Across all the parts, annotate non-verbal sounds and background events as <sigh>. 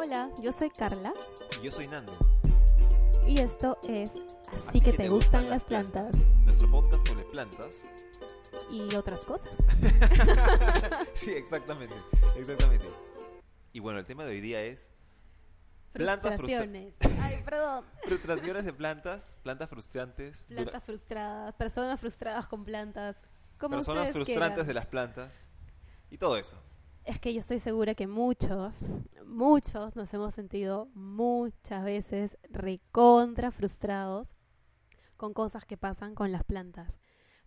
Hola, yo soy Carla Y yo soy Nando. y esto es Así, que, te, gustan, las plantas, Nuestro podcast sobre plantas. y otras cosas. <laughs> sí, exactamente. Exactamente. Y bueno, el tema de hoy día es Plantas frustra- Frustraciones. <laughs> Ay, perdón. frustraciones de plantas, plantas frustrantes, Plantas frustradas, personas frustradas con plantas. Como personas frustrantes quieran. de las plantas y todo eso. Es que yo estoy segura que muchos, muchos nos hemos sentido muchas veces recontra frustrados con cosas que pasan con las plantas.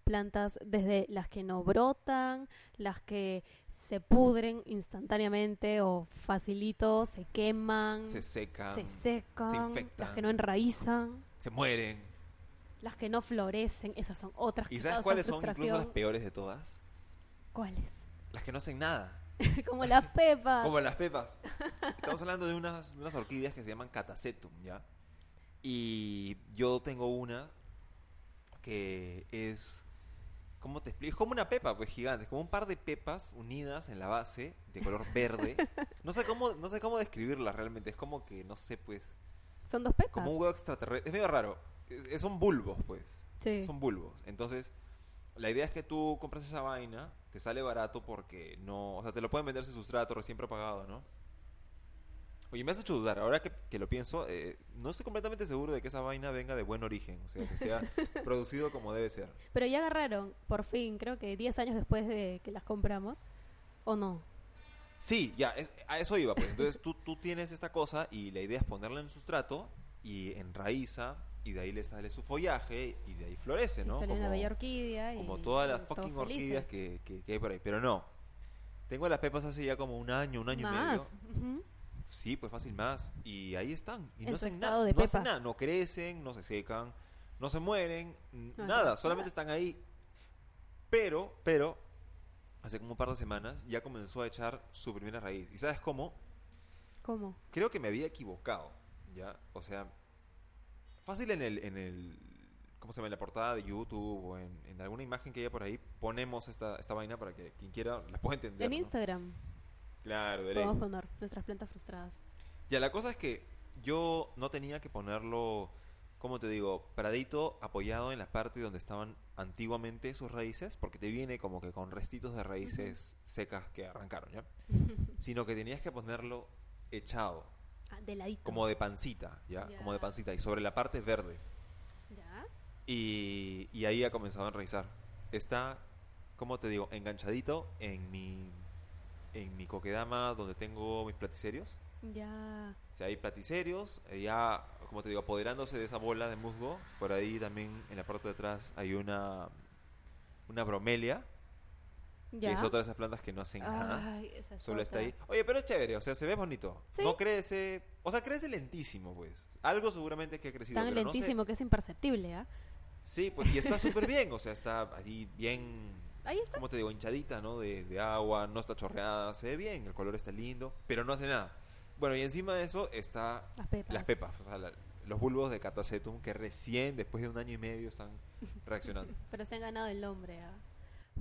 Plantas desde las que no brotan, las que se pudren instantáneamente o facilito, se queman, Se secan, se secan, se infectan. las que no enraizan, se mueren. las que no florecen, esas son otras ¿Y sabes cuáles son incluso las peores de todas? ¿Cuáles? Las que no hacen nada. <laughs> Como las pepas. Como las pepas. Estamos hablando de unas, de unas orquídeas que se llaman catasetum, ¿ya? Y yo tengo una que es... ¿Cómo te explico? Es como una pepa, pues gigante. Es como un par de pepas unidas en la base de color verde. No sé cómo, no sé cómo describirlas realmente. Es como que, no sé, pues... Son dos pepas. Como un huevo extraterrestre. Es medio raro. Es- Son bulbos, pues. Sí. Son bulbos. Entonces, la idea es que tú compras esa vaina, te sale barato porque no. O sea, te lo pueden vender sin sustrato recién propagado, ¿no? Oye, me has hecho dudar. Ahora que, que lo pienso, eh, no estoy completamente seguro de que esa vaina venga de buen origen. O sea, que sea <laughs> producido como debe ser. Pero ya agarraron, por fin, creo que 10 años después de que las compramos. ¿O no? Sí, ya, es- a eso iba, pues. Entonces tú, tú tienes esta cosa y la idea es ponerla en sustrato y enraiza y de ahí le sale su follaje y de ahí florece, Y ¿no? una Como- bella orquídea. como y- todas las fucking orquídeas que, que- que hay por ahí. Pero no. Tengo las pepas hace ya como un año, un año y medio. Sí, pues fácil más. Y ahí están. Y En no hacen nada. No hacen nada. No crecen, no se secan, no se mueren, nada. Solamente están ahí. Pero, pero, hace como un par de semanas ya comenzó a echar su primera raíz. ¿Y sabes cómo? ¿Cómo? Creo que me había equivocado. ¿Ya? O sea, fácil en el. En el ¿Cómo se llama? En la portada de YouTube o en, en alguna imagen que haya por ahí, ponemos esta, esta vaina para que quien quiera la pueda entender. En ¿no? Instagram Claro, de podemos poner nuestras plantas frustradas. Ya, la cosa es que yo no tenía que ponerlo, como te digo, paradito, apoyado en la parte donde estaban antiguamente sus raíces, porque te viene como que con restitos de raíces secas que arrancaron, ¿ya? <laughs> Sino que tenías que ponerlo echado, Ah, de ladito. como de pancita, ¿ya? Ya. Como de pancita, y sobre la parte verde. ¿Ya? Y, y ahí ha comenzado a enraizar. Está, como te digo, enganchadito en mi, en mi coquedama donde tengo mis platicerios. Ya. O sea, hay platicerios, eh, ya, como te digo, apoderándose de esa bola de musgo. Por ahí también en la parte de atrás hay una, una bromelia, Ya. que es otra de esas plantas que no hacen nada. Es Solo está ahí. Oye, pero es chévere, o sea, se ve bonito. Sí. No crece, o sea, crece lentísimo, pues. Algo seguramente que ha crecido, Tan pero no sé- lentísimo que es imperceptible, ¿ah? Sí, pues, y está súper bien, o sea, está ahí bien, <laughs> Ahí está. como te digo, hinchadita, ¿no? De, de agua, no está chorreada, se ve bien, el color está lindo, pero no hace nada. Bueno, y encima de eso está Las pepas. las pepas, o sea, la- los bulbos de catacetum que recién, después de un año y medio, están reaccionando. <laughs> Pero se han ganado el nombre, ¿ah?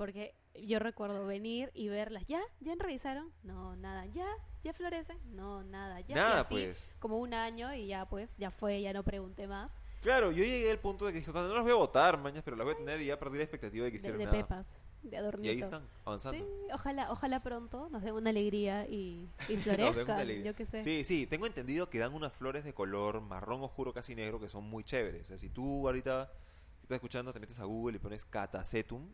Porque yo recuerdo venir y verlas. ¿Ya? ¿Ya enraizaron? No, nada. ¿Ya? ¿Ya florecen? No, nada. ¿Ya? Nada, así, pues. Como un año y ya, pues, ya fue, ya no pregunté más. Claro, yo llegué al punto de que dije, o sea, no las voy a botar, mañas, pero las voy a tener y ya perdí la expectativa de que hicieran de nada. pepas, de adornito. Y ahí están, avanzando. Sí, ojalá, ojalá pronto nos den una alegría y, y <laughs> florezcan, una alegría. yo qué sé. Sí, sí, tengo entendido que dan unas flores de color marrón oscuro, casi negro, que son muy chéveres. O sea, si tú ahorita que estás escuchando, te metes a Google y pones catacetum,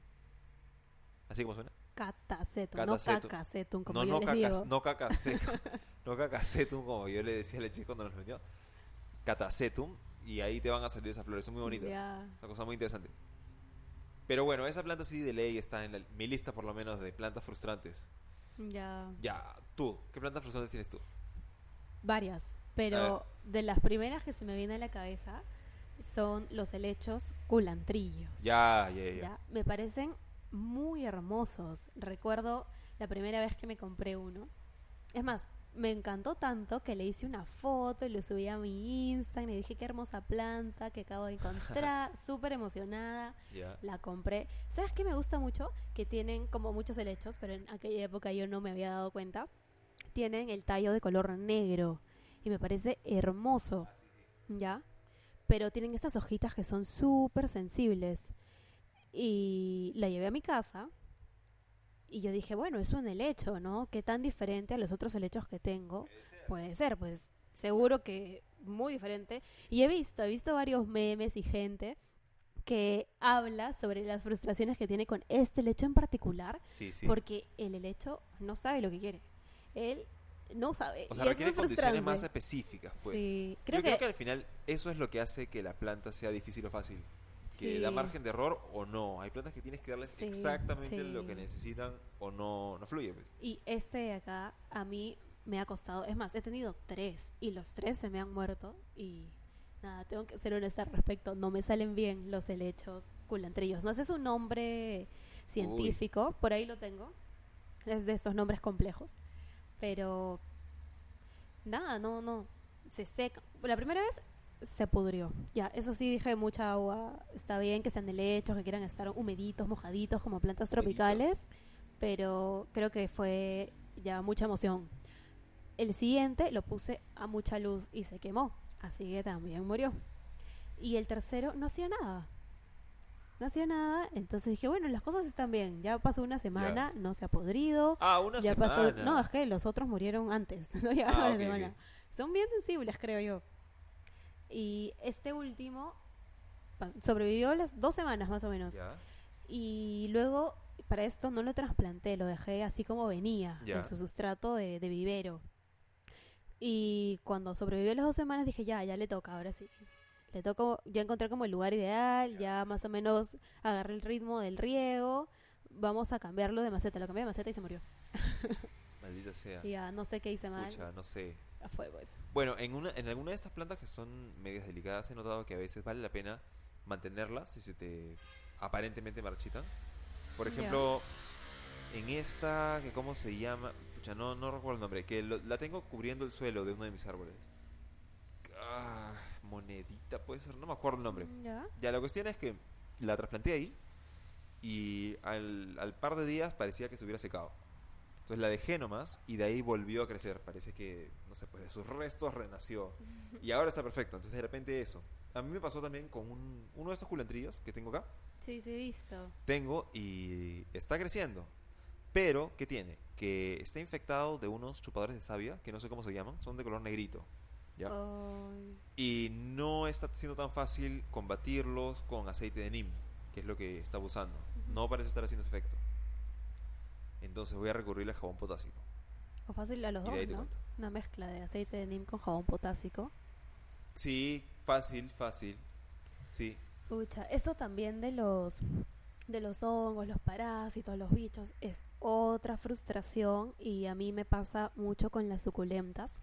así como suena. Catacetum, Catacetum. no cacacetum, como no, yo no, les cacas, digo. no cacacetum, <laughs> no cacacetum, como yo le decía a la chica cuando nos vendió. Catacetum, y ahí te van a salir esas flores, son muy bonitas. Ya. Es una cosa muy interesante. Pero bueno, esa planta sí de ley está en la- mi lista por lo menos de plantas frustrantes. Ya, Ya, tú, ¿qué plantas frustrantes tienes tú? varias. Pero de las primeras que se me viene a la cabeza son los helechos culantrillos. Ya, ya. ¿ya? Me parecen muy hermosos. Recuerdo la primera vez que me compré uno. Es más, me encantó tanto que le hice una foto y lo subí a mi Instagram y dije qué hermosa planta que acabo de encontrar. <laughs> Súper emocionada. La compré. ¿Sabes qué me gusta mucho? Que tienen como muchos helechos, pero en aquella época yo no me había dado cuenta. Tienen el tallo de color negro. y me parece hermoso, ¿ya? Pero tienen estas hojitas que son súper sensibles. Y la llevé a mi casa y yo dije, bueno, es un helecho, ¿no? ¿Qué tan diferente a los otros helechos que tengo? Puede ser, pues seguro que muy diferente. Y he visto, he visto varios memes y gente que habla sobre las frustraciones que tiene con este helecho en particular, Sí, sí. porque el helecho no sabe lo que quiere. Él no sabe. O sea, y requiere condiciones más específicas, pues. Sí, creo Yo que, creo que al final eso es lo que hace que la planta sea difícil o fácil. Que Sí. da margen de error o no. Hay plantas que tienes que darles Sí, exactamente sí. lo que necesitan o no, no fluye, pues. Y este de acá a mí me ha costado, es más, he tenido tres y los tres se me han muerto y nada, tengo que ser honesta al respecto, no me salen bien los helechos culantrillos. No sé su nombre científico, por ahí lo tengo, es de estos nombres complejos, pero nada, no, no, se seca. La primera vez se pudrió, ya, eso sí dije mucha agua, está bien que sean helechos, que quieran estar humeditos, mojaditos como plantas tropicales pero creo que fue ya mucha emoción. El siguiente lo puse a mucha luz y se quemó, así que también murió. Y el tercero no hacía nada. No hacía nada, entonces dije, bueno, las cosas están bien. Ya pasó una semana, no se ha podrido. Ah, una ya semana. pasó. No, es que los otros murieron antes. <laughs> No llegaron Ah, a la ok, semana. ok. Son bien sensibles, creo yo. Y este último sobrevivió las dos semanas más o menos. Y luego, para esto no lo trasplanté, lo dejé así como venía, Ya. en su sustrato de, de vivero. Y cuando sobrevivió las dos semanas dije, ya, ya le toca, ahora sí. Le toco, ya encontré como el lugar ideal, ya más o menos agarré el ritmo del riego, vamos a cambiarlo de maceta. Lo cambié de maceta y se murió. Maldita sea. <laughs> Ya no sé qué hice mal. Pucha, no sé. A fuego eso. Bueno, en, una, en alguna de estas plantas que son medias delicadas he notado que a veces vale la pena mantenerlas si se te aparentemente marchitan. Por ejemplo, en esta, que ¿cómo se llama? Pucha, no, no recuerdo el nombre, que lo- la tengo cubriendo el suelo de uno de mis árboles. Ah, monedita puede ser, no me acuerdo el nombre. Ya. Ya, la cuestión es que la trasplanté ahí y al, al par de días parecía que se hubiera secado. Entonces la dejé nomás y de ahí volvió a crecer. Parece que, no sé, pues de sus restos renació. Y ahora está perfecto. Entonces de repente eso. A mí me pasó también con un- uno de estos culantrillos que tengo acá. Sí, sí, he visto. Tengo y está creciendo. Pero, ¿qué tiene? Que está infectado de unos chupadores de savia, que no sé cómo se llaman, son de color negrito. ¿ya? Y no está siendo tan fácil combatirlos con aceite de neem, que es lo que estaba usando. No parece estar haciendo efecto. Entonces voy a recurrir al jabón potásico. o fácil a los Y dos, ahí te ¿no? cuento. Una mezcla de aceite de neem con jabón potásico. Sí, fácil, fácil. Sí, Pucha, eso también de los de los hongos, los parásitos, los bichos es otra frustración y a mí me pasa mucho con las suculentas.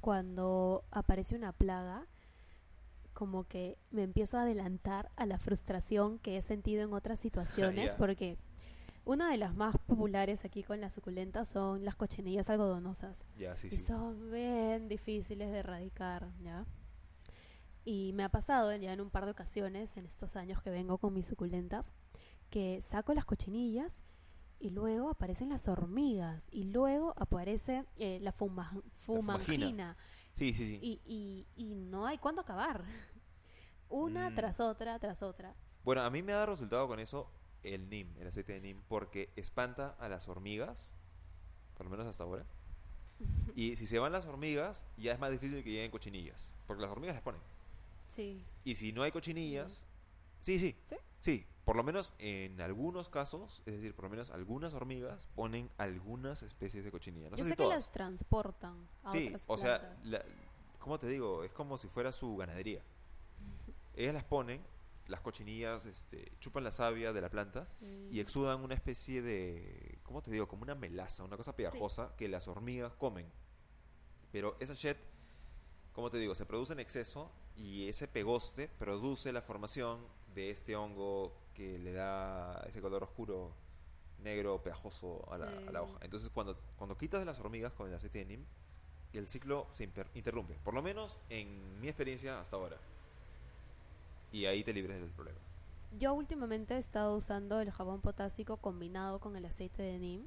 Cuando aparece una plaga, como que me empiezo a adelantar a la frustración que he sentido en otras <laughs> situaciones porque una de las más populares aquí con las suculentas son las cochinillas algodonosas. ya, sí, Y sí. son bien difíciles de erradicar, ¿ya? Y me ha pasado ya en un par de ocasiones en estos años que vengo con mis suculentas que saco las cochinillas y luego aparecen las hormigas y luego aparece eh, la fuma- fumagina. fumagina Sí, sí, sí. y, y, y no hay cuándo acabar. <laughs> Una Mm. tras otra, tras otra. Bueno, a mí me ha dado resultado con eso el neem, el aceite de neem, porque espanta a las hormigas, por lo menos hasta ahora. <laughs> Y si se van las hormigas, ya es más difícil que lleguen cochinillas, porque las hormigas las ponen. Sí. Y si no hay cochinillas, sí, sí, ¿Sí? sí, por lo menos en algunos casos, es decir, por lo menos algunas hormigas ponen algunas especies de cochinilla. No Yo sé sé si que todas. las transportan a Sí, otras o sea, la, ¿cómo te digo? Es como si fuera su ganadería. Ellas las ponen, las cochinillas este, chupan la savia de la planta y Sí. exudan una especie de, ¿cómo te digo? Como una melaza, una cosa pegajosa que las hormigas comen. Pero esa shit, como te digo, se produce en exceso y ese pegoste produce la formación de este hongo que le da ese color oscuro, negro, pegajoso a la, a la Sí. hoja. Entonces cuando, cuando quitas de las hormigas con el aceite de neem, el ciclo se interrumpe. Por lo menos en mi experiencia hasta ahora. Y ahí te libres del problema. Yo últimamente he estado usando el jabón potásico combinado con el aceite de neem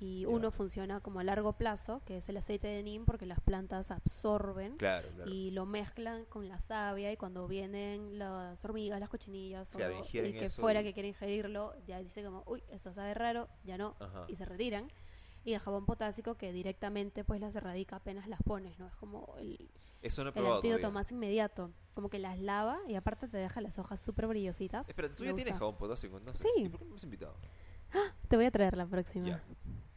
y uno funciona como a largo plazo, que es el aceite de neem, porque las plantas absorben Claro, claro. y lo mezclan con la savia y cuando vienen las hormigas, las cochinillas Claro, o el que fuera y- que quiera ingerirlo, ya dice como, uy, esto sabe raro, ya no, Ajá. y se retiran. Y el jabón potásico que directamente pues las erradica apenas las pones, ¿no? Es como el, Eso no he el antídoto más inmediato, como que las lava y aparte te deja las hojas súper brillositas. Espérate, ¿tú ya tienes jabón potásico? No. Sí. ¿Y por qué no me has invitado? <gasps> Te voy a traer la próxima. Ya.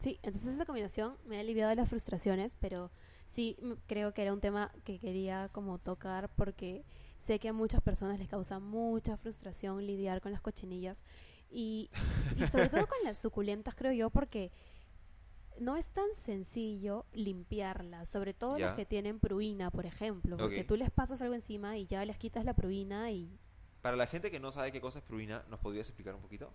Sí, entonces esa combinación me ha aliviado de las frustraciones, pero sí creo que era un tema que quería como tocar porque sé que a muchas personas les causa mucha frustración lidiar con las cochinillas y, y sobre todo con las suculentas creo yo porque no es tan sencillo limpiarlas, sobre todo Ya. las que tienen pruina, por ejemplo, porque tú les pasas algo encima y ya les quitas la pruina y Para la gente que no sabe qué cosa es pruina, ¿nos podrías explicar un poquito?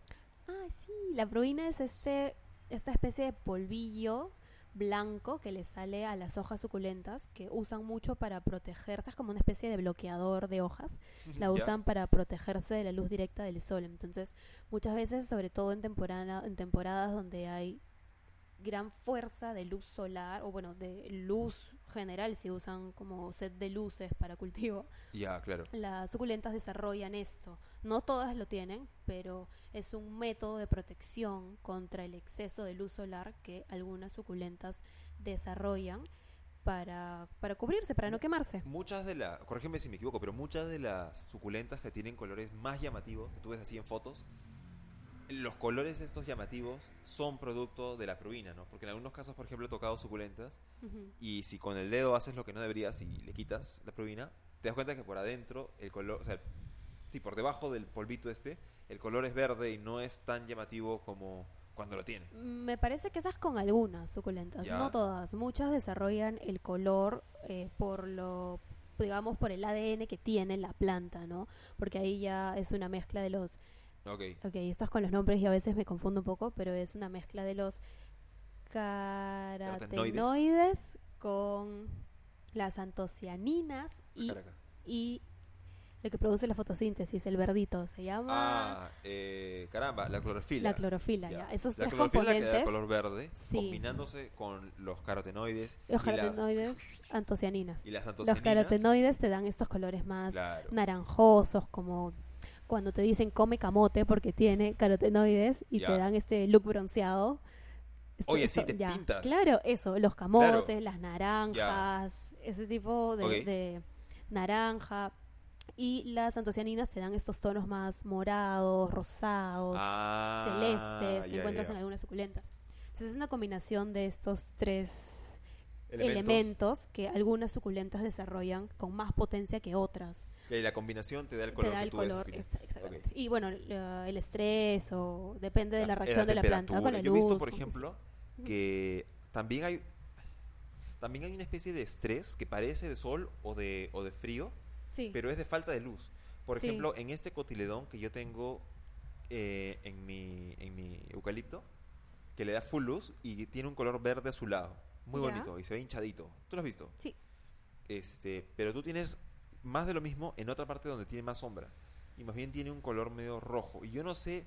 Ah, sí, la pruina es este, esta especie de polvillo blanco que le sale a las hojas suculentas que usan mucho para protegerse, es como una especie de bloqueador de hojas, <laughs> la usan para protegerse de la luz directa del sol. Entonces, muchas veces, sobre todo en temporada, en temporadas donde hay gran fuerza de luz solar o bueno, de luz general, si usan como set de luces para cultivo, <laughs> Ya, claro. las suculentas desarrollan esto. No todas lo tienen, pero es un método de protección contra el exceso de luz solar que algunas suculentas desarrollan para, para cubrirse, para no quemarse. Muchas de las, corrígeme si me equivoco, pero muchas de las suculentas que tienen colores más llamativos, que tú ves así en fotos, los colores estos llamativos son producto de la pruina, ¿no? Porque en algunos casos, por ejemplo, he tocado suculentas y si con el dedo haces lo que no deberías y le quitas la pruina, te das cuenta que por adentro el color, o sea, sí, por debajo del polvito este, el color es verde y no es tan llamativo como cuando lo tiene. Me parece que esas con algunas suculentas, Ya. no todas. Muchas desarrollan el color eh, por lo digamos por el ADN que tiene la planta, ¿no? Porque ahí ya es una mezcla de los Ok. Ok, estás con los nombres y a veces me confundo un poco, pero es una mezcla de los carotenoides con las antocianinas y, y lo que produce la fotosíntesis, el verdito, se llama Ah, eh, caramba, la clorofila. la clorofila. Ya. Ya. Esos la tres clorofila que da componentes, color verde, Sí. combinándose con los carotenoides los y, las, carotenoides, antocianinas. <laughs> y las Los antocianinas. carotenoides te dan estos colores más Claro. naranjosos, como cuando te dicen come camote porque tiene carotenoides y te dan este look bronceado. Esto- Oye, sí, te ya. pintas. Claro, eso, los camotes, las naranjas, ese tipo de, naranja. Y las antocianinas te dan estos tonos más morados, rosados, Ah, celestes, que encuentras en algunas suculentas. Entonces es una combinación de estos tres Elementos. elementos que algunas suculentas desarrollan con más potencia que otras. Que la combinación te da el color te da que el tú ves al color, final. esta- exactamente. Ok. Y bueno, la- el estrés o depende de la, La- reacción de la planta con la. Yo he visto, por ejemplo, que también hay también hay una especie de estrés que parece de sol o de, o de frío, Sí, pero es de falta de luz. Por Sí. ejemplo, en este cotiledón que yo tengo eh, en, mi, en mi eucalipto, que le da full luz y tiene un color verde azulado. Muy bonito y se ve hinchadito. ¿Tú lo has visto? sí. Este, pero tú tienes más de lo mismo en otra parte donde tiene más sombra. Y más bien tiene un color medio rojo. Y yo no sé.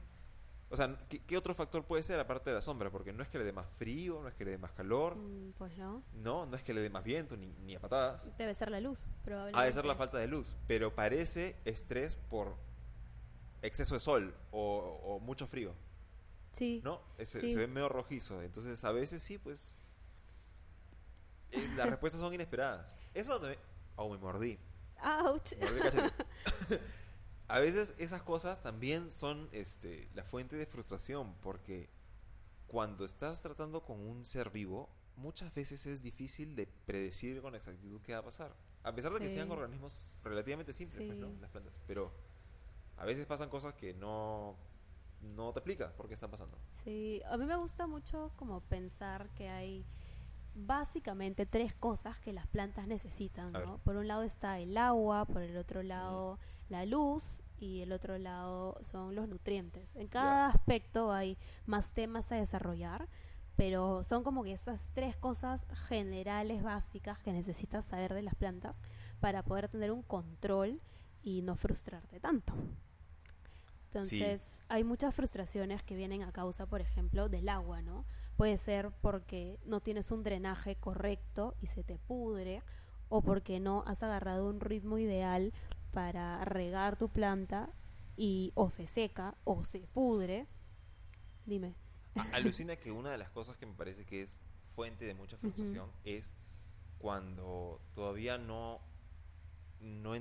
O sea, ¿qué, qué otro factor puede ser aparte de la sombra? Porque no es que le dé más frío, no es que le dé más calor, Mm, Pues no. no, no es que le dé más viento ni, ni a patadas. Debe ser la luz, probablemente. Ha de ser la falta de luz. Pero parece estrés por exceso de sol o, o mucho frío. Sí. ¿No? Es- Sí. Se ve medio rojizo. Entonces, a veces sí, pues. eh, las <laughs> respuestas son inesperadas. Eso donde. Oh, me mordí. Ouch. <laughs> A veces esas cosas también son este, la fuente de frustración. Porque cuando estás tratando con un ser vivo, muchas veces es difícil de predecir con exactitud qué va a pasar. A pesar de que sean organismos relativamente simples, pues, ¿no? Sí. las plantas. Pero a veces pasan cosas que no, no te explicas por qué están pasando. Sí, a mí me gusta mucho como pensar que hay básicamente tres cosas que las plantas necesitan. ¿no? Por un lado está el agua, por el otro lado la luz y el otro lado son los nutrientes. En cada aspecto hay más temas a desarrollar, pero son como que estas tres cosas generales básicas que necesitas saber de las plantas para poder tener un control y no frustrarte tanto. Entonces, hay muchas frustraciones que vienen a causa, por ejemplo, del agua, ¿no? Puede ser porque no tienes un drenaje correcto y se te pudre, o porque no has agarrado un ritmo ideal para regar tu planta y o se seca o se pudre. Dime. <laughs> Alucina que una de las cosas que me parece que es fuente de mucha frustración es cuando todavía no, no,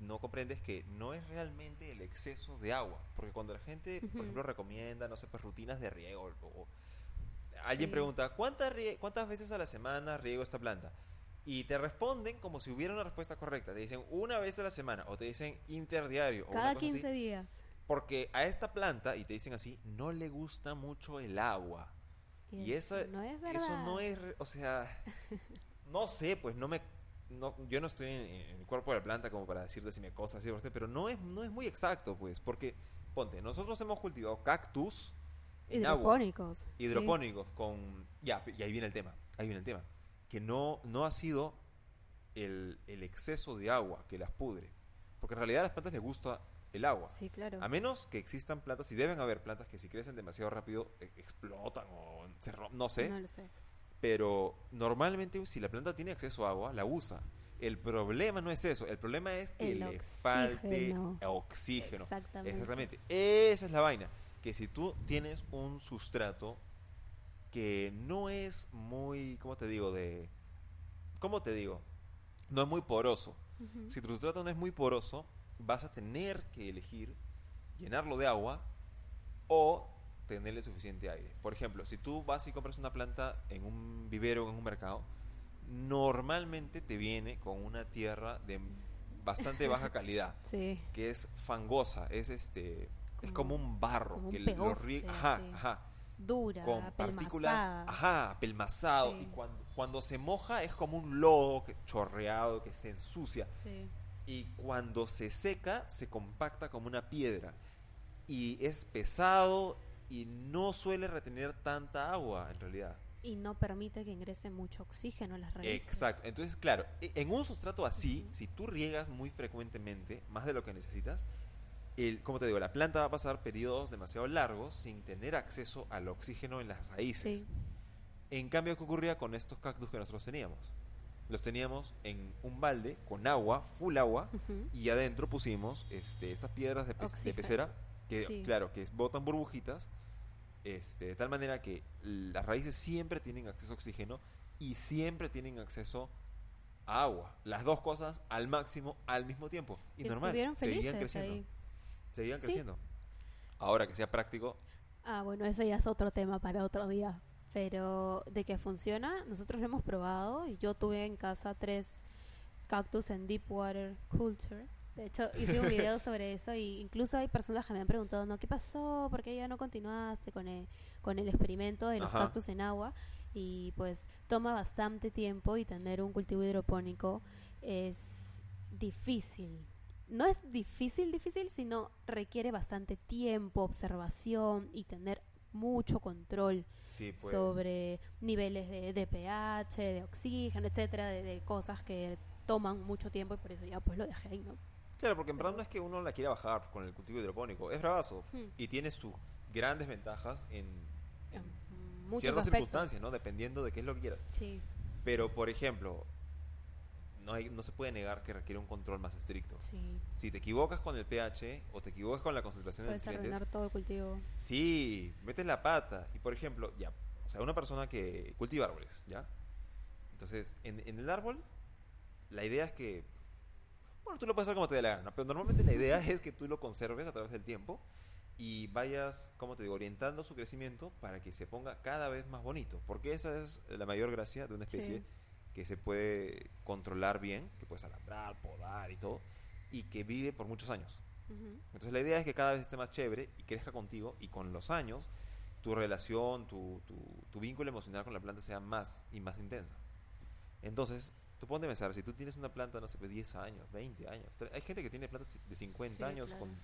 no comprendes que no es realmente el exceso de agua. Porque cuando la gente, por ejemplo, recomienda, no sé, pues rutinas de riego, o- alguien pregunta, ¿cuántas, ¿cuántas veces a la semana riego esta planta? Y te responden como si hubiera una respuesta correcta. Te dicen una vez a la semana, o te dicen interdiario, o una Cada cosa así. 15 días. Porque a esta planta, y te dicen así, no le gusta mucho el agua. Y eso no es verdad. Eso no es, o sea, <laughs> no sé, pues no me, no, yo no estoy en, en el cuerpo de la planta como para decir decirme cosas así, pero no es, no es muy exacto, pues, porque, ponte, nosotros hemos cultivado cactus agua, Hidropónicos. sí. hidropónicos, con, ya, y ahí viene el tema, ahí viene el tema, que no, no ha sido el, el exceso de agua que las pudre, porque en realidad a las plantas les gusta el agua. Sí, claro. A menos que existan plantas, y deben haber plantas que si crecen demasiado rápido e- explotan o se no sé, No lo sé. pero normalmente si la planta tiene acceso a agua, la usa. El problema no es eso, el problema es que El le falte oxígeno. oxígeno. Exactamente. Exactamente. Esa es la vaina. Que si tú tienes un sustrato que no es muy, ¿cómo te digo? De, ¿Cómo te digo? No es muy poroso. Si tu sustrato no es muy poroso, vas a tener que elegir llenarlo de agua o tenerle suficiente aire. Por ejemplo, si tú vas y compras una planta en un vivero o en un mercado, normalmente te viene con una tierra de bastante baja <laughs> calidad, Sí. que es fangosa, es este es Como- un barro como un que lo pegoste, rie- ajá, sí. ajá, Dura, con partículas, ajá, apelmazado Sí. y cuando cuando se moja es como un lodo que chorreado que se ensucia Sí. y cuando se seca se compacta como una piedra y es pesado y no suele retener tanta agua en realidad. Y no permite que ingrese mucho oxígeno a las raíces. Exacto. Entonces, claro, e- en un sustrato así, si tú riegas muy frecuentemente, más de lo que necesitas, el, como te digo, la planta va a pasar periodos demasiado largos sin tener acceso al oxígeno en las raíces. Sí. En cambio, ¿qué ocurría con estos cactus que nosotros teníamos? Los teníamos en un balde con agua, full agua, Ujú. y adentro pusimos este, estas piedras de, pe- de Oxígeno. pecera que, Sí. claro, que botan burbujitas, este, de tal manera que las raíces siempre tienen acceso a oxígeno y siempre tienen acceso a agua. Las dos cosas al máximo al mismo tiempo. Y normal, seguían creciendo. ahí. Seguían Sí. creciendo. Ahora que sea práctico, Ah, bueno, eso ya es otro tema para otro día. Pero de que funciona, nosotros lo hemos probado. Y yo tuve en casa tres cactus en Deepwater Culture. De hecho, hice un video <laughs> sobre eso y incluso hay personas que me han preguntado, ¿no? ¿Qué pasó? ¿Por qué ya no continuaste con el, con el experimento de los Ajá. cactus en agua? Y pues toma bastante tiempo y tener un cultivo hidropónico es difícil. No es difícil, difícil, sino requiere bastante tiempo, observación y tener mucho control sí, pues. sobre niveles de, de pH, de oxígeno, etcétera, de, de cosas que toman mucho tiempo y por eso ya pues lo dejé ahí, ¿no? Claro, porque en verdad no es que uno la quiera bajar con el cultivo hidropónico. Es bravazo. Hmm. Y tiene sus grandes ventajas en, ciertas aspectos. circunstancias, ¿no? Dependiendo de qué es lo que quieras. Sí, Pero, por ejemplo, no, hay, no se puede negar que requiere un control más estricto. sí. Si te equivocas con el pH o te equivocas con la concentración de Puedes nutrientes, arruinar todo el cultivo. sí, metes la pata. Y, por ejemplo, ya, o sea, una persona que cultiva árboles, ¿ya? Entonces, en, en el árbol, la idea es que, bueno, tú lo puedes hacer como te dé la gana, pero normalmente la idea es que tú lo conserves a través del tiempo y vayas, como te digo, orientando su crecimiento para que se ponga cada vez más bonito. Porque esa es la mayor gracia de una especie Sí. Que se puede controlar bien, que puedes alambrar, podar y todo, y que vive por muchos años. Entonces la idea es que cada vez esté más chévere y crezca contigo y con los años tu relación, tu, tu, tu vínculo emocional con la planta sea más y más intensa. Entonces, tú ponte a pensar, si tú tienes una planta, no sé, pues 10 años, 20 años, hay gente que tiene plantas de 50 Sí, años claro. con,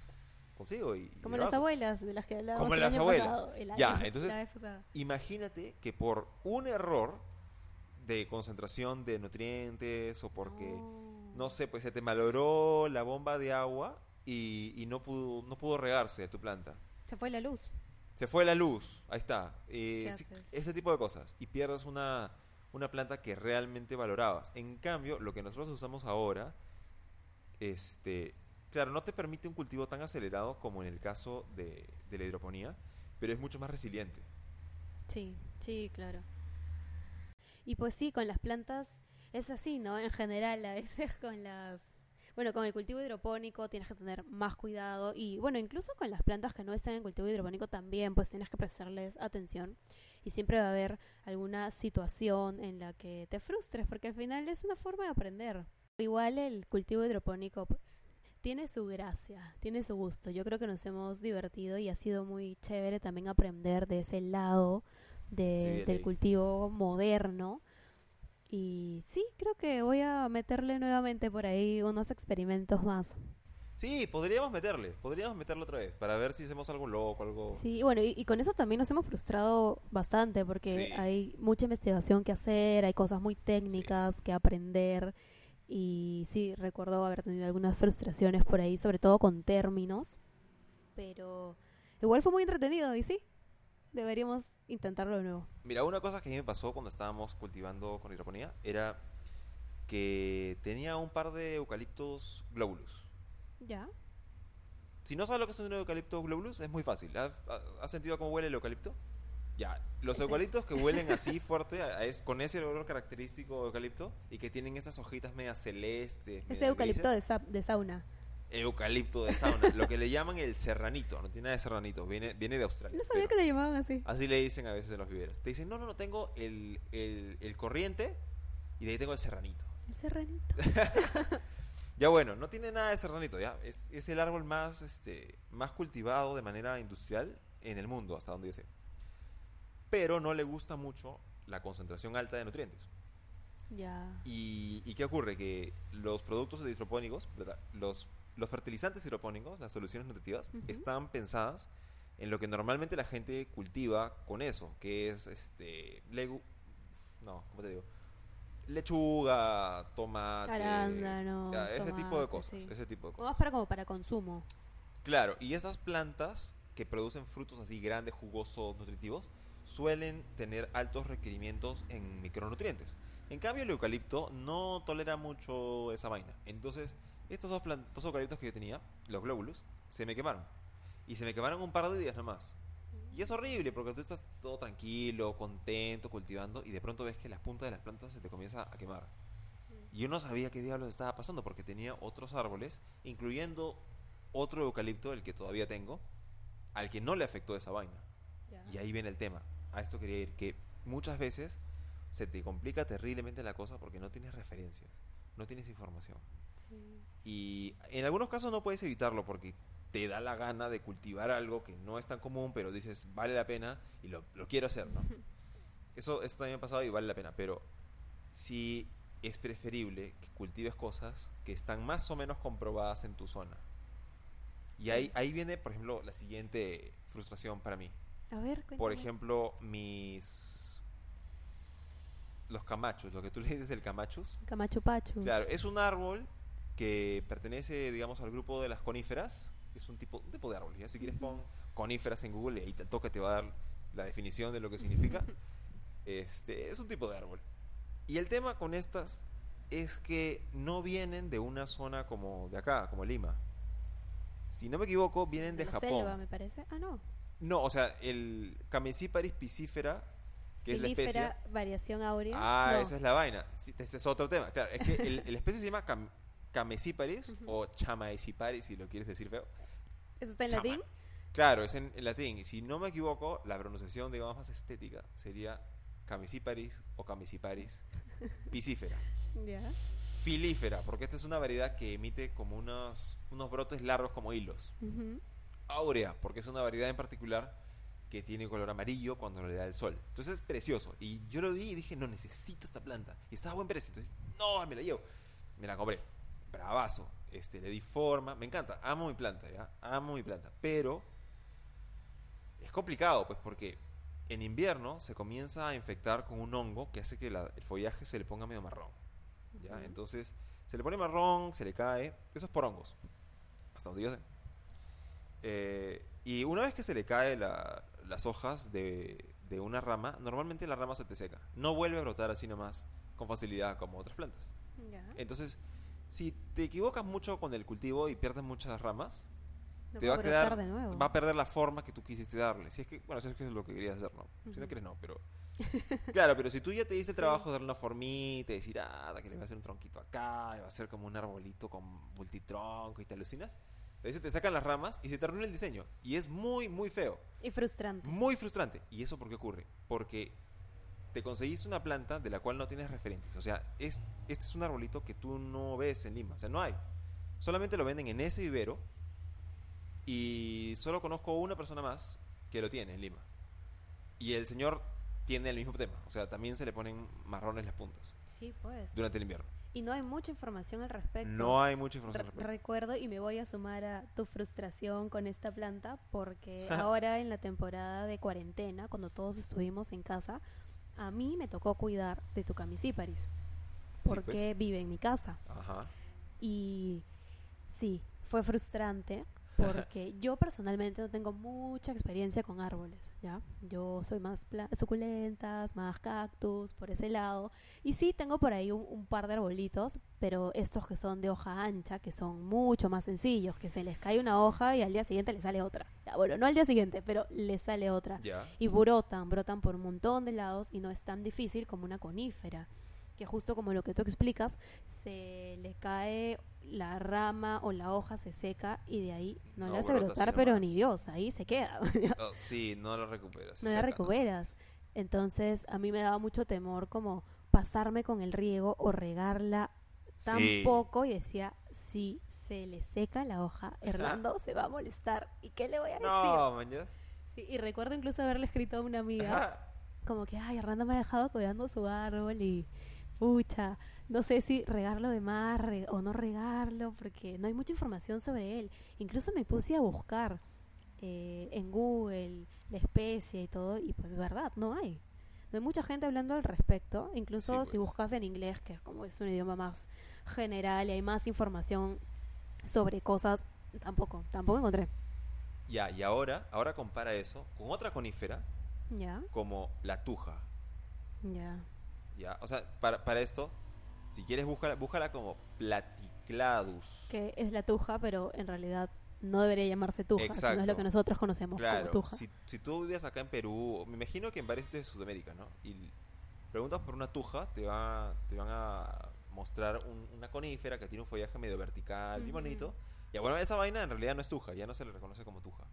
consigo y... y Como las abuelas de las que hablábamos Como el las abuelas. pasado, el Ya, entonces-. Imagínate que por un error de concentración de nutrientes o porque, No. no sé, pues se te malogró la bomba de agua y, y no, pudo, no pudo regarse tu planta. Se fue la luz. Se fue la luz, ahí está. Eh, ese tipo de cosas. Y pierdes una, una planta que realmente valorabas. En cambio, lo que nosotros usamos ahora, este, claro, no te permite un cultivo tan acelerado como en el caso de, de la hidroponía, pero es mucho más resiliente. Sí, sí, claro. Y pues sí, con las plantas es así, ¿no? En general, a veces <laughs> con las... Bueno, con el cultivo hidropónico tienes que tener más cuidado y bueno, incluso con las plantas que no están en cultivo hidropónico también pues tienes que prestarles atención y siempre va a haber alguna situación en la que te frustres porque al final es una forma de aprender. Igual el cultivo hidropónico pues tiene su gracia, tiene su gusto. Yo creo que nos hemos divertido y ha sido muy chévere también aprender de ese lado de- Sí, de del cultivo moderno. Y sí, creo que voy a meterle nuevamente por ahí unos experimentos más. Sí, podríamos meterle, podríamos meterle otra vez para ver si hacemos algo loco, algo... Sí, bueno, y, y con eso también nos hemos frustrado bastante porque Sí. hay mucha investigación que hacer, hay cosas muy técnicas que aprender. Y sí, recuerdo haber tenido algunas frustraciones por ahí, sobre todo con términos. Pero igual fue muy entretenido y sí, deberíamos intentarlo de nuevo. Mira, una cosa que a mí me pasó cuando estábamos cultivando con hidroponía era que tenía un par de eucaliptos globulus. ¿Ya? Si no sabes lo que es un eucalipto globulus, es muy fácil. ¿Has, has sentido cómo huele el eucalipto? Ya, los Ese. eucaliptos que huelen así <laughs> fuerte, a- a es, con ese olor característico de eucalipto y que tienen esas hojitas medias celestes. Ese eucalipto de, sa- de sauna. Eucalipto de sauna, lo que le llaman el serranito, no tiene nada de serranito, viene, viene de Australia. No sabía que lo llamaban así. Así le dicen a veces en los viveros. Te dicen, no, no, no, tengo el, el, el corriente y de ahí tengo el serranito. El serranito. <laughs> Ya bueno, no tiene nada de serranito, ya. Es, es el árbol más, este, más cultivado de manera industrial en el mundo, hasta donde yo sé. Pero no le gusta mucho la concentración alta de nutrientes. Ya. ¿Y, y qué ocurre? Que los productos hidropónicos, ¿verdad? Los, los fertilizantes hidropónicos, las soluciones nutritivas, están pensadas en lo que normalmente la gente cultiva con eso, que es este legu no, ¿cómo te digo? Lechuga, tomate, Arándanos, ya, ese tipo de cosas, sí. ese tipo de O cosas. más para como para consumo. Claro, y esas plantas que producen frutos así grandes, jugosos, nutritivos, suelen tener altos requerimientos en micronutrientes. En cambio, el eucalipto no tolera mucho esa vaina. Entonces, estos dos, dos eucaliptos que yo tenía, los glóbulos, se me quemaron. Y se me quemaron un par de días nomás. Y es horrible porque tú estás todo tranquilo, contento, cultivando, y de pronto ves que las puntas de las plantas se te comienza a quemar. Y yo no sabía qué diablos estaba pasando porque tenía otros árboles, incluyendo otro eucalipto, el que todavía tengo, al que no le afectó esa vaina. Y ahí viene el tema. A esto quería ir, que muchas veces se te complica terriblemente la cosa porque no tienes referencias, no tienes información. Sí. Y en algunos casos no puedes evitarlo porque te da la gana de cultivar algo que no es tan común, pero dices, vale la pena y lo, lo quiero hacer, ¿no? Eso, eso también ha pasado y vale la pena, pero sí es preferible que cultives cosas que están más o menos comprobadas en tu zona. Y ahí, ahí viene, por ejemplo, la siguiente frustración para mí. A ver, Por cuéntame. ejemplo, mis... Los camachos, lo que tú le dices el camachus. Camachupachus. Claro, es un árbol que pertenece, digamos, al grupo de las coníferas. Es un tipo, un tipo de árbol. ¿ya? Si quieres pon coníferas en Google y ahí te toca te va a dar la definición de lo que significa. <laughs> Este, es un tipo de árbol. Y el tema con estas es que no vienen de una zona como de acá, como Lima. Si no me equivoco, vienen de la Japón. selva, me parece. Ah, no. No, o sea, el Camesiparis piscifera, que es la especie. Variación áurea. Ah, No. esa es la vaina. Ese es otro tema. Claro, es que el, el especie se llama cam- Camesiparis o Chamaesiparis, si lo quieres decir feo. ¿Eso está en Chama. latín? Claro, es en, en latín. Y si no me equivoco, la pronunciación, digamos, más estética sería Camesiparis o Camesiparis piscífera. <laughs> Filífera, porque esta es una variedad que emite como unos, unos brotes largos como hilos. Ujú. áurea, porque es una variedad en particular que tiene color amarillo cuando le da el sol. Entonces es precioso. Y yo lo vi y dije, no, necesito esta planta. Y estaba a buen precio. Entonces, no, me la llevo. Me la compré. Bravazo. Este, le di forma. Me encanta. Amo mi planta, ¿ya? Amo mi planta. Pero es complicado, pues, porque en invierno se comienza a infectar con un hongo que hace que la- el follaje se le ponga medio marrón. ¿ya? Entonces, se le pone marrón, se le cae. Eso es por hongos. hasta donde yo sé. Eh, y una vez que se le cae la- las hojas de, de una rama, normalmente la rama se te seca. No vuelve a brotar así nomás con facilidad como otras plantas. Entonces, si te equivocas mucho con el cultivo y pierdes muchas ramas, te va a quedar, de nuevo. va a perder la forma que tú quisiste darle. Si es que, bueno, si es que es lo que querías hacer, ¿no? Si no quieres, no, pero... claro, pero si tú ya te diste <laughs> el trabajo de darle una formita y decir, ah, que le voy a hacer un tronquito acá, y va a ser como un arbolito con multitronco y te alucinas, a veces te sacan las ramas y se te arruina el diseño. Y es muy, muy feo. Y frustrante. Muy frustrante. ¿Y eso por qué ocurre? Porque te conseguiste una planta de la cual no tienes referentes. O sea, es, este es un arbolito que tú no ves en Lima. O sea, no hay. Solamente lo venden en ese vivero. Y solo conozco una persona más que lo tiene en Lima. Y el señor tiene el mismo tema. O sea, también se le ponen marrones las puntas Sí, pues. durante el invierno. Y no hay mucha información al respecto. No hay mucha información al respecto. recuerdo y me voy a sumar a tu frustración con esta planta porque <laughs> ahora en la temporada de cuarentena, cuando todos estuvimos en casa, a mí me tocó cuidar de tu camisíparis Sí, porque pues. vive en mi casa. Ajá. Y sí, fue frustrante porque yo personalmente no tengo mucha experiencia con árboles, ¿ya? Yo soy más suculentas, más cactus, por ese lado. Y sí, tengo por ahí un, un par de arbolitos, pero estos que son de hoja ancha, que son mucho más sencillos, que se les cae una hoja y al día siguiente le sale otra. Ya, bueno, no al día siguiente, pero le sale otra. Ya. Y brotan, brotan por un montón de lados y no es tan difícil como una conífera, que justo como lo que tú explicas, se le cae la rama o la hoja se seca y de ahí no, No le hace brota brotar, pero ni Dios, ahí se queda, <laughs> Oh, sí, no lo recuperas. no la seca. recuperas. Entonces a mí me daba mucho temor como pasarme con el riego o regarla tan Sí. poco y decía, si se le seca la hoja, Hernando se va a molestar. ¿Y qué le voy a decir? Sí, y recuerdo incluso haberle escrito a una amiga como que, ay, Hernando me ha dejado cuidando su árbol y, pucha, no sé si regarlo de más re- o no regarlo, porque no hay mucha información sobre él. Incluso me puse a buscar eh, en Google la especie y todo, y pues verdad, no hay. No hay mucha gente hablando al respecto, incluso Sí, si pues. buscas en inglés, que es como es un idioma más general y hay más información sobre cosas, tampoco, tampoco encontré. Ya, y ahora, ahora compara eso con otra conífera Ya, como la tuja. ya. Ya, o sea, para, para esto, si quieres búscala, búscala como Platicladus. que es la tuja, pero en realidad no debería llamarse tuja, sino es lo Exacto. que nosotros conocemos Claro, como tuja. si, si tú vivías acá en Perú, me imagino que en varios sitios de Sudamérica, ¿no? Y preguntas por una tuja, te, va, te van a mostrar un- una conífera que tiene un follaje medio vertical, bien Ujú. bonito. Y bueno, esa vaina en realidad no es tuja, ya no se le reconoce como tuja.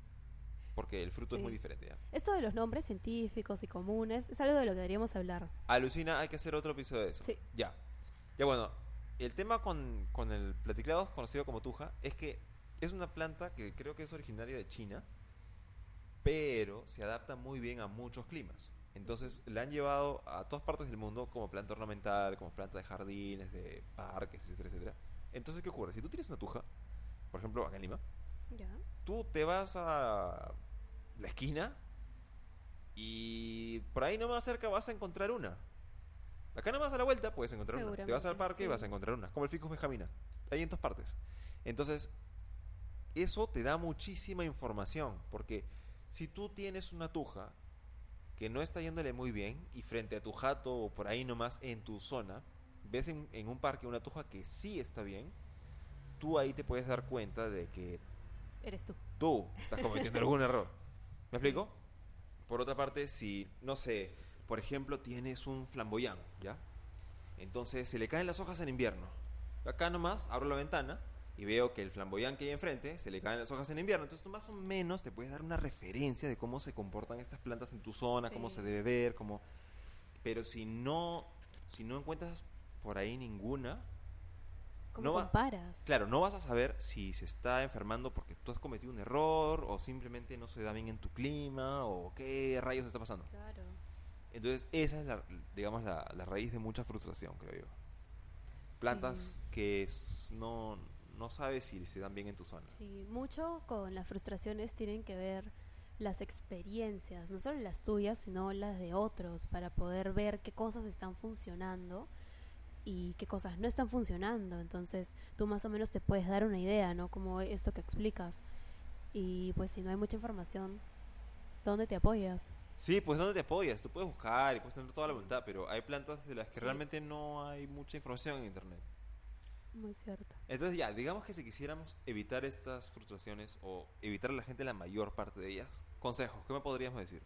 Porque el fruto es Sí. muy diferente, ¿ya? Esto de los nombres científicos y comunes es algo de lo que deberíamos hablar. Alucina, hay que hacer otro episodio de eso. Sí. Ya. Ya bueno, el tema con, con el platiclado, conocido como tuja, es que es una planta que creo que es originaria de China, pero se adapta muy bien a muchos climas. Entonces la han llevado a todas partes del mundo como planta ornamental, como planta de jardines, de parques, etcétera, etcétera. Entonces, ¿qué ocurre? Si tú tienes una tuja, por ejemplo, acá en Lima, Ya. Tú te vas a la esquina y por ahí nomás cerca vas a encontrar una. Acá nomás a la vuelta puedes encontrar una. Te vas al parque y vas a encontrar una. Como el ficus benjamina. Hay en todas partes. Entonces, eso te da muchísima información. Porque si tú tienes una tuja que no está yéndole muy bien y frente a tu jato o por ahí nomás en tu zona, ves en, en un parque una tuja que sí está bien, tú ahí te puedes dar cuenta de que Eres tú. tú estás cometiendo algún <laughs> error. ¿Me explico? Por otra parte, si, no sé, por ejemplo, tienes un flamboyán, ¿ya? Entonces se le caen las hojas en invierno. Acá nomás abro la ventana y veo que el flamboyán que hay enfrente se le caen las hojas en invierno. Entonces tú más o menos te puedes dar una referencia de cómo se comportan estas plantas en tu zona, cómo se debe ver, cómo... Pero si no, si no encuentras por ahí ninguna, ¿Cómo No va- comparas? Claro, no vas a saber si se está enfermando porque tú has cometido un error o simplemente no se da bien en tu clima o qué rayos está pasando. Claro. Entonces, esa es la, digamos, la, la raíz de mucha frustración, creo yo. Plantas que no, no sabes si se dan bien en tu zona. Sí, mucho con las frustraciones tienen que ver las experiencias, no solo las tuyas, sino las de otros, para poder ver qué cosas están funcionando y qué cosas no están funcionando. Entonces tú más o menos te puedes dar una idea, ¿no? Como esto que explicas. Y pues si no hay mucha información, ¿dónde te apoyas? Sí, pues ¿dónde te apoyas? Tú puedes buscar y puedes tener toda la voluntad, pero hay plantas de las que Sí. realmente no hay mucha información en internet. Muy cierto. Entonces ya, digamos que si quisiéramos evitar estas frustraciones o evitar a la gente la mayor parte de ellas, consejos, ¿qué me podríamos decir?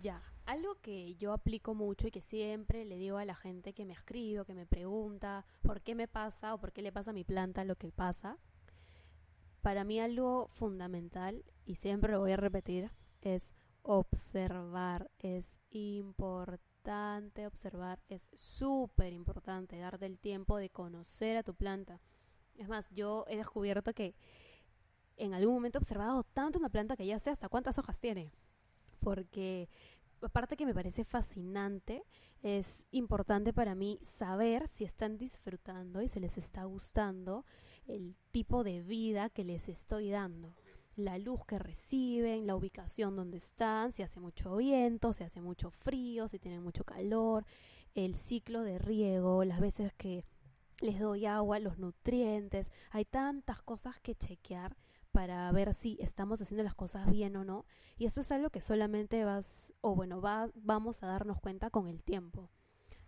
Ya, algo que yo aplico mucho y que siempre le digo a la gente que me escribe o que me pregunta por qué me pasa o por qué le pasa a mi planta lo que pasa, para mí algo fundamental, y siempre lo voy a repetir, es observar. Es importante observar, es súper importante darte el tiempo de conocer a tu planta. Es más, yo he descubierto que en algún momento he observado tanto una planta que ya sé hasta cuántas hojas tiene porque aparte que me parece fascinante, es importante para mí saber si están disfrutando y se les está gustando el tipo de vida que les estoy dando. La luz que reciben, la ubicación donde están, si hace mucho viento, si hace mucho frío, si tienen mucho calor, el ciclo de riego, las veces que les doy agua, los nutrientes. Hay tantas cosas que chequear para ver si estamos haciendo las cosas bien o no. Y eso es algo que solamente vas, o bueno, va, vamos a darnos cuenta con el tiempo.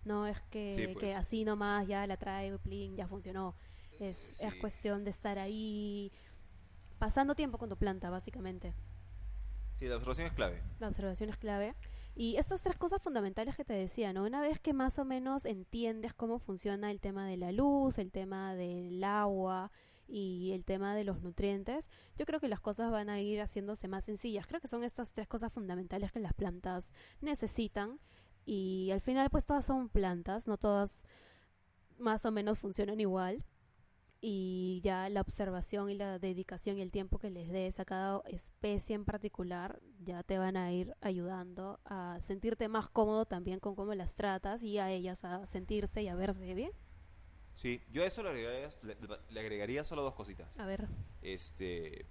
No es que, Sí, pues. que así nomás ya la traigo plin, ya funcionó. Es, es cuestión de estar ahí pasando tiempo con tu planta, básicamente. Sí, la observación es clave. La observación es clave. Y estas tres cosas fundamentales que te decía, ¿no? Una vez que más o menos entiendes cómo funciona el tema de la luz, el tema del agua y el tema de los nutrientes, yo creo que las cosas van a ir haciéndose más sencillas. Creo que son estas tres cosas fundamentales que las plantas necesitan. Y al final, pues todas son plantas, no todas más o menos funcionan igual y ya la observación y la dedicación y el tiempo que les des a cada especie en particular ya te van a ir ayudando a sentirte más cómodo también con cómo las tratas y a ellas a sentirse y a verse bien. Sí, yo a eso le agregaría, le, le agregaría solo dos cositas. A ver, Este,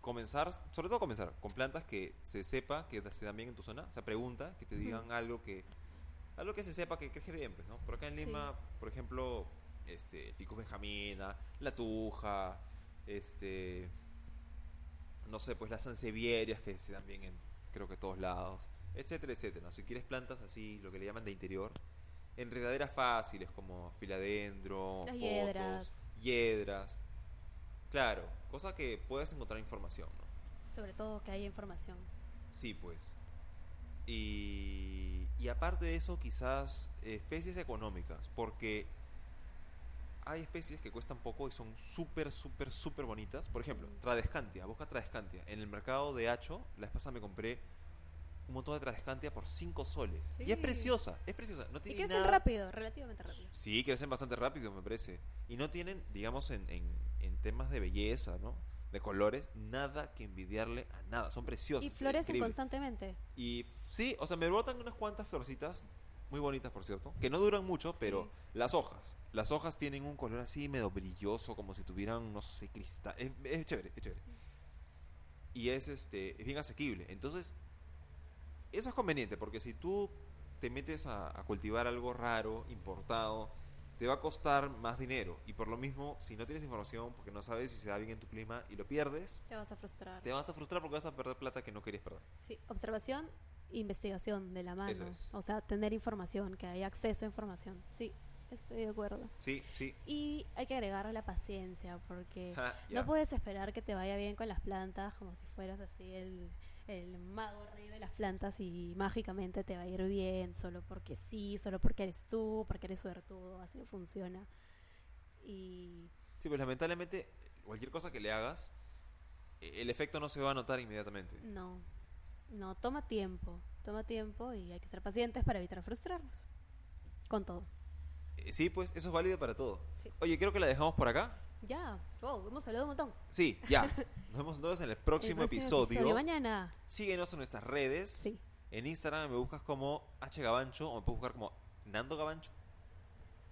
comenzar, sobre todo comenzar, con plantas que se sepa que se dan bien en tu zona. O sea, pregunta, que te digan algo que algo que se sepa que crece bien, pues, ¿no? Por acá en Sí. Lima, por ejemplo, este, el ficus benjamina, la tuja, este, no sé, pues las sansevierias que se dan bien en creo que todos lados, etcétera, etcétera. ¿no? Si quieres plantas así, lo que le llaman de interior, enredaderas fáciles como filadendro, Las potos, hiedras. hiedras. Claro, cosa que puedes encontrar información, ¿no? sobre todo que haya información. Sí, pues. Y, y aparte de eso, quizás especies económicas, porque hay especies que cuestan poco y son súper, súper, súper bonitas. Por ejemplo. Tradescantia, busca Tradescantia. En el mercado de Hacho, la vez pasada me compré un montón de Tradescantia por 5 soles. Y es preciosa, es preciosa. No Y tiene crecen nada... rápido, relativamente rápido. Sí, crecen bastante rápido, me parece. Y no tienen, digamos, en, en, en temas de belleza, ¿no? De colores, nada que envidiarle a nada. Son preciosas. Y florecen constantemente. Y sí, o sea, me brotan unas cuantas florcitas, muy bonitas, por cierto, que no duran mucho, pero las hojas. Las hojas tienen un color así medio brilloso, como si tuvieran, no sé, cristal. Es, es chévere, es chévere. Y es, este, es bien asequible. Entonces, eso es conveniente, porque si tú te metes a, a cultivar algo raro, importado, te va a costar más dinero. Y por lo mismo, si no tienes información, porque no sabes si se da bien en tu clima y lo pierdes, Te vas a frustrar. te vas a frustrar porque vas a perder plata que no querías perder. Sí, observación, investigación de la mano. Eso es. O sea, tener información, que haya acceso a información. Sí, estoy de acuerdo. Sí, sí. Y hay que agregar la paciencia, porque <laughs> Ja, no puedes esperar que te vaya bien con las plantas como si fueras así el, el mago rey de las plantas y mágicamente te va a ir bien solo porque sí, solo porque eres tú, porque eres suertudo, así no funciona. Y Sí, pues lamentablemente cualquier cosa que le hagas, eh, el efecto no se va a notar inmediatamente. no, no, toma tiempo, toma tiempo y hay que ser pacientes para evitar frustrarnos. Con todo. Eh, Sí, pues eso es válido para todo. Sí. Oye, creo que la dejamos por acá. Ya, wow, hemos hablado un montón. Sí, ya. <laughs> Nos vemos entonces en el próximo, El próximo episodio. Mañana. Síguenos en nuestras redes. Sí. En Instagram me buscas como H Gabancho o me puedes buscar como Nando Gabancho.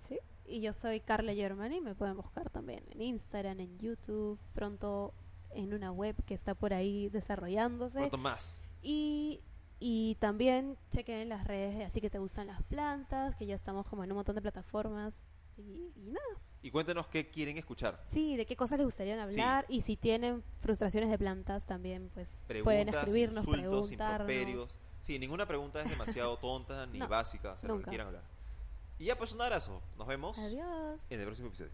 Sí. Y yo soy Carla Germani, me pueden buscar también en Instagram, en YouTube, pronto en una web que está por ahí desarrollándose. Pronto más. Y Y también chequen las redes, de así que te gustan las plantas, que ya estamos como en un montón de plataformas. Y, y nada, Y cuéntenos qué quieren escuchar. sí, de qué cosas les gustaría hablar. Y si tienen frustraciones de plantas también, pues pueden Preguntas, escribirnos, insultos, preguntarnos. improperios. Sí, ninguna pregunta es demasiado <laughs> tonta ni No, básica, o sea, lo que quieran hablar. Y ya, pues un abrazo. Nos vemos Adiós. en el próximo episodio.